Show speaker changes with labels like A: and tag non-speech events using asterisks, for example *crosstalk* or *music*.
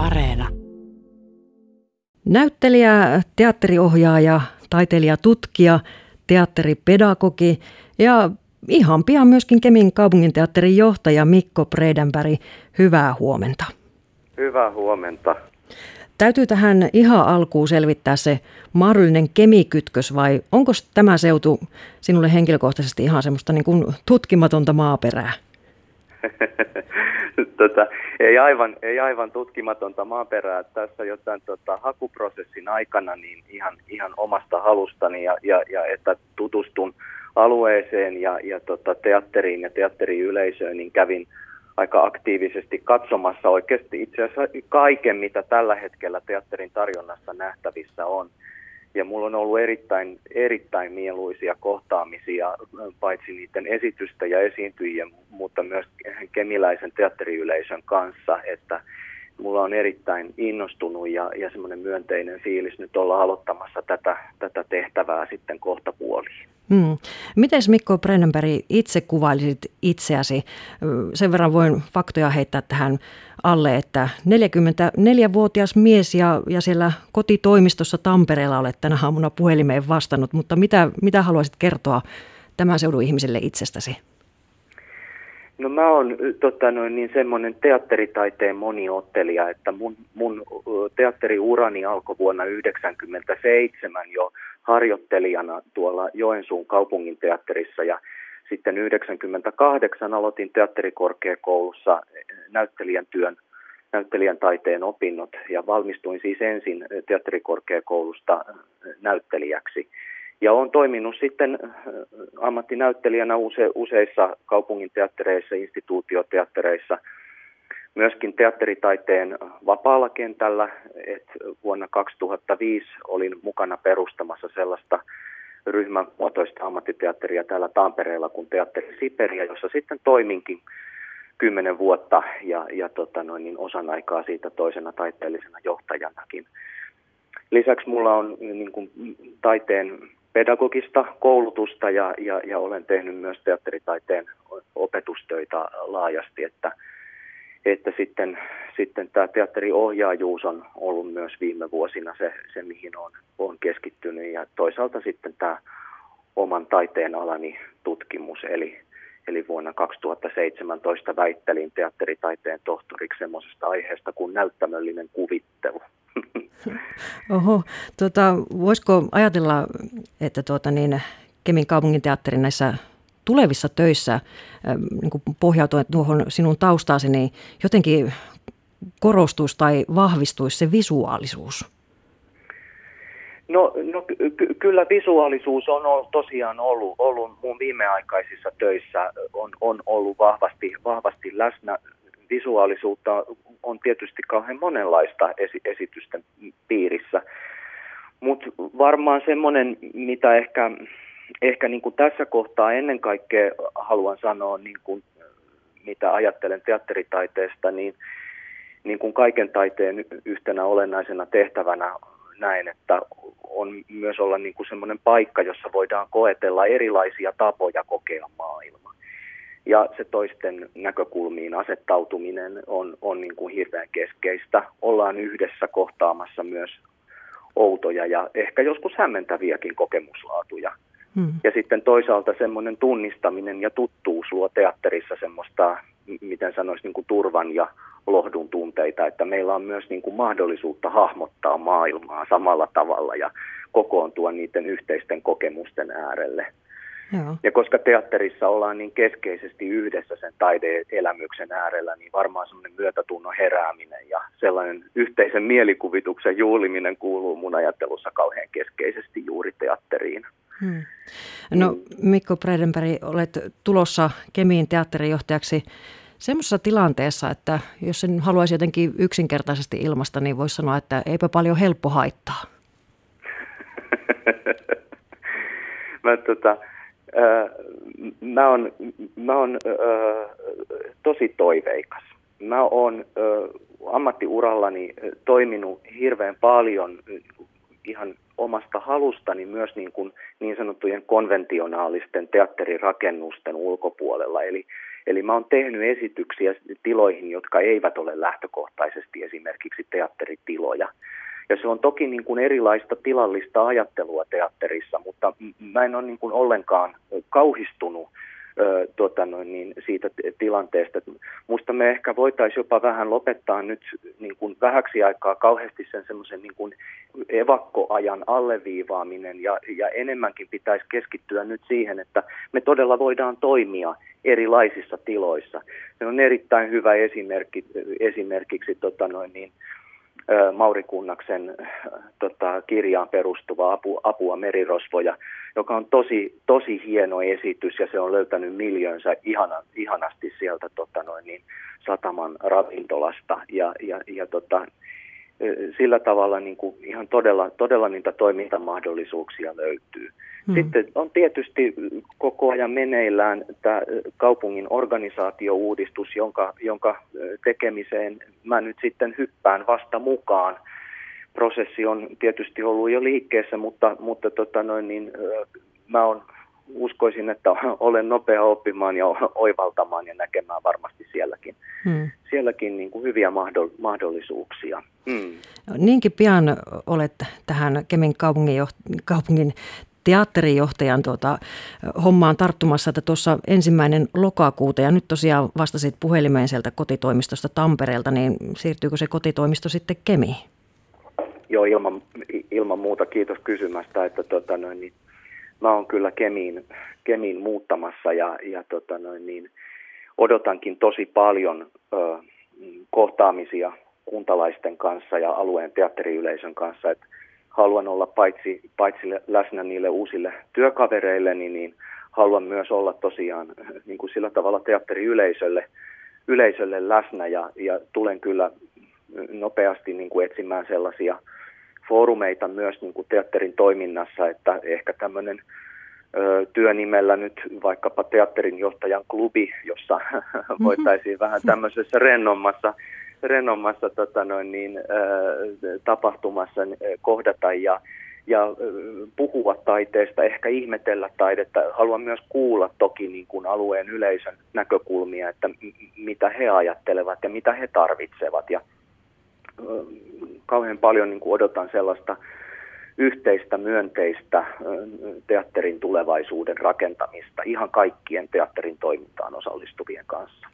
A: Areena.
B: Näyttelijä, teatteriohjaaja, taiteilijatutkija, teatteripedagogi ja ihan pian myöskin Kemin kaupunginteatterin johtaja Mikko Predenberg. Hyvää huomenta.
C: Hyvää huomenta.
B: Täytyy tähän ihan alkuun selvittää se mahdollinen kemikytkös vai onko tämä seutu sinulle henkilökohtaisesti ihan semmoista niin kuin tutkimatonta maaperää? *laughs*
C: tota, ei, aivan, ei aivan tutkimatonta maaperää. Tässä jotain tota, hakuprosessin aikana niin ihan, ihan omasta halustani ja, ja, ja että tutustun alueeseen ja, ja tota, teatteriin ja teatteriyleisöön, niin kävin aika aktiivisesti katsomassa oikeasti itse asiassa kaiken, mitä tällä hetkellä teatterin tarjonnassa nähtävissä on. Ja mulla on ollut erittäin, erittäin mieluisia kohtaamisia, paitsi niiden esitystä ja esiintyjien, mutta myös kemiläisen teatteriyleisön kanssa, että mulla on erittäin innostunut ja, ja semmoinen myönteinen fiilis nyt olla aloittamassa tätä, tätä tehtävää sitten kohta puoliin.
B: Hmm. Miten Mikko Brennenberg itse kuvailisit itseäsi? Sen verran voin faktoja heittää tähän alle, että 44-vuotias mies ja, ja siellä kotitoimistossa Tampereella olet tänä aamuna puhelimeen vastannut, mutta mitä, mitä haluaisit kertoa tämän seudun ihmiselle itsestäsi?
C: No mä oon tota noin, niin semmoinen teatteritaiteen moniottelija, että mun, mun teatteriurani alkoi vuonna 1997 jo harjoittelijana tuolla Joensuun kaupungin teatterissa ja sitten 98 aloitin teatterikorkeakoulussa näyttelijän työn, näyttelijän taiteen opinnot ja valmistuin siis ensin teatterikorkeakoulusta näyttelijäksi. Ja olen toiminut sitten ammattinäyttelijänä use, useissa kaupungin teattereissa, instituutioteattereissa – myöskin teatteritaiteen vapaalla kentällä. Et vuonna 2005 olin mukana perustamassa sellaista ryhmämuotoista ammattiteatteria täällä Tampereella kuin Teatteri Siperia, jossa sitten toiminkin kymmenen vuotta ja, ja tota noin, niin osan aikaa siitä toisena taiteellisena johtajanakin. Lisäksi mulla on niin kuin, taiteen pedagogista koulutusta ja, ja, ja olen tehnyt myös teatteritaiteen opetustöitä laajasti, että – että sitten, sitten tämä teatteriohjaajuus on ollut myös viime vuosina se, se mihin on, on keskittynyt ja toisaalta sitten tämä oman taiteen alani tutkimus, eli, eli vuonna 2017 väittelin teatteritaiteen tohtoriksi semmoisesta aiheesta kuin näyttämöllinen kuvittelu. *laughs*
B: Oho, tuota, voisiko ajatella, että tuota niin, Kemin kaupungin teatterin näissä tulevissa töissä niin pohjautuen tuohon sinun taustaasi, niin jotenkin korostuisi tai vahvistuisi se visuaalisuus?
C: No, no ky- kyllä visuaalisuus on ollut, tosiaan ollut, ollut mun viimeaikaisissa töissä, on, on ollut vahvasti, vahvasti läsnä. Visuaalisuutta on tietysti kauhean monenlaista esi- esitysten piirissä, mutta varmaan semmoinen, mitä ehkä ehkä niin kuin tässä kohtaa ennen kaikkea haluan sanoa, niin kuin, mitä ajattelen teatteritaiteesta, niin, niin kuin kaiken taiteen yhtenä olennaisena tehtävänä näin, että on myös olla niin kuin semmoinen paikka, jossa voidaan koetella erilaisia tapoja kokea maailma. Ja se toisten näkökulmiin asettautuminen on, on niin kuin hirveän keskeistä. Ollaan yhdessä kohtaamassa myös outoja ja ehkä joskus hämmentäviäkin kokemuslaatuja Hmm. Ja sitten toisaalta semmoinen tunnistaminen ja tuttuus luo teatterissa semmoista, miten sanoisi, niin kuin turvan ja lohdun tunteita, että meillä on myös niin kuin mahdollisuutta hahmottaa maailmaa samalla tavalla ja kokoontua niiden yhteisten kokemusten äärelle. Joo. Ja koska teatterissa ollaan niin keskeisesti yhdessä sen taideelämyksen äärellä, niin varmaan semmoinen myötätunnon herääminen ja sellainen yhteisen mielikuvituksen juhliminen kuuluu mun ajattelussa kauhean keskeisesti juuri teatteriin. Hmm.
B: No Mikko Bredenberg, olet tulossa Kemiin teatterijohtajaksi semmoisessa tilanteessa, että jos sen haluaisi jotenkin yksinkertaisesti ilmasta, niin voisi sanoa, että eipä paljon helppo haittaa. *laughs*
C: mä, tota, äh, mä oon, mä oon äh, tosi toiveikas. Mä oon äh, ammattiurallani toiminut hirveän paljon ihan omasta halustani myös niin, kuin niin sanottujen konventionaalisten teatterirakennusten ulkopuolella. Eli, Eli mä oon tehnyt esityksiä tiloihin, jotka eivät ole lähtökohtaisesti esimerkiksi teatteritiloja. Ja se on toki niin kuin erilaista tilallista ajattelua teatterissa, mutta mä en ole niin kuin ollenkaan kauhistunut tota noin, niin siitä tilanteesta. Musta me ehkä voitaisiin jopa vähän lopettaa nyt niin kuin vähäksi aikaa kauheasti sen semmoisen niin kuin evakkoajan alleviivaaminen ja, ja enemmänkin pitäisi keskittyä nyt siihen, että me todella voidaan toimia erilaisissa tiloissa. Se on erittäin hyvä esimerkki, esimerkiksi tota noin, niin, Mauri Kunnaksen tota, kirjaan perustuva apu, Apua merirosvoja, joka on tosi, tosi hieno esitys ja se on löytänyt miljöönsä ihana, ihanasti sieltä tota, noin, niin, sataman ravintolasta. Ja, ja, ja tota, sillä tavalla niin kuin ihan todella, todella niitä toimintamahdollisuuksia löytyy. Hmm. Sitten on tietysti koko ajan meneillään tämä kaupungin organisaatiouudistus, jonka, jonka tekemiseen mä nyt sitten hyppään vasta mukaan. Prosessi on tietysti ollut jo liikkeessä, mutta, mutta tota noin, niin, mä on, uskoisin, että *laughs* olen nopea oppimaan ja *laughs* oivaltamaan ja näkemään varmasti sielläkin, hmm. sielläkin niin kuin hyviä mahdollisuuksia. Hmm.
B: Niinkin pian olet tähän Kemin kaupungin, kaupungin teatterijohtajan tuota, hommaan tarttumassa, että tuossa ensimmäinen lokakuuta ja nyt tosiaan vastasit puhelimeen sieltä kotitoimistosta Tampereelta, niin siirtyykö se kotitoimisto sitten Kemiin?
C: Joo, ilman, ilman muuta kiitos kysymästä, että tota noin, niin, mä oon kyllä Kemiin, Kemiin muuttamassa ja, ja tota noin, niin, odotankin tosi paljon ö, kohtaamisia kuntalaisten kanssa ja alueen teatteriyleisön kanssa, että haluan olla paitsi, paitsi läsnä niille uusille työkavereille, niin, niin haluan myös olla tosiaan niin kuin sillä tavalla teatteriyleisölle yleisölle läsnä ja, ja tulen kyllä nopeasti niin kuin etsimään sellaisia foorumeita myös niin kuin teatterin toiminnassa, että ehkä tämmöinen työnimellä nyt vaikkapa teatterin johtajan klubi, jossa mm-hmm. *laughs* voitaisiin vähän tämmöisessä rennommassa renommassa tota noin, niin, tapahtumassa kohdata ja, ja puhua taiteesta, ehkä ihmetellä taidetta. Haluan myös kuulla toki niin kuin alueen yleisön näkökulmia, että mitä he ajattelevat ja mitä he tarvitsevat. Ja kauhean paljon niin kuin odotan sellaista yhteistä myönteistä teatterin tulevaisuuden rakentamista ihan kaikkien teatterin toimintaan osallistuvien kanssa.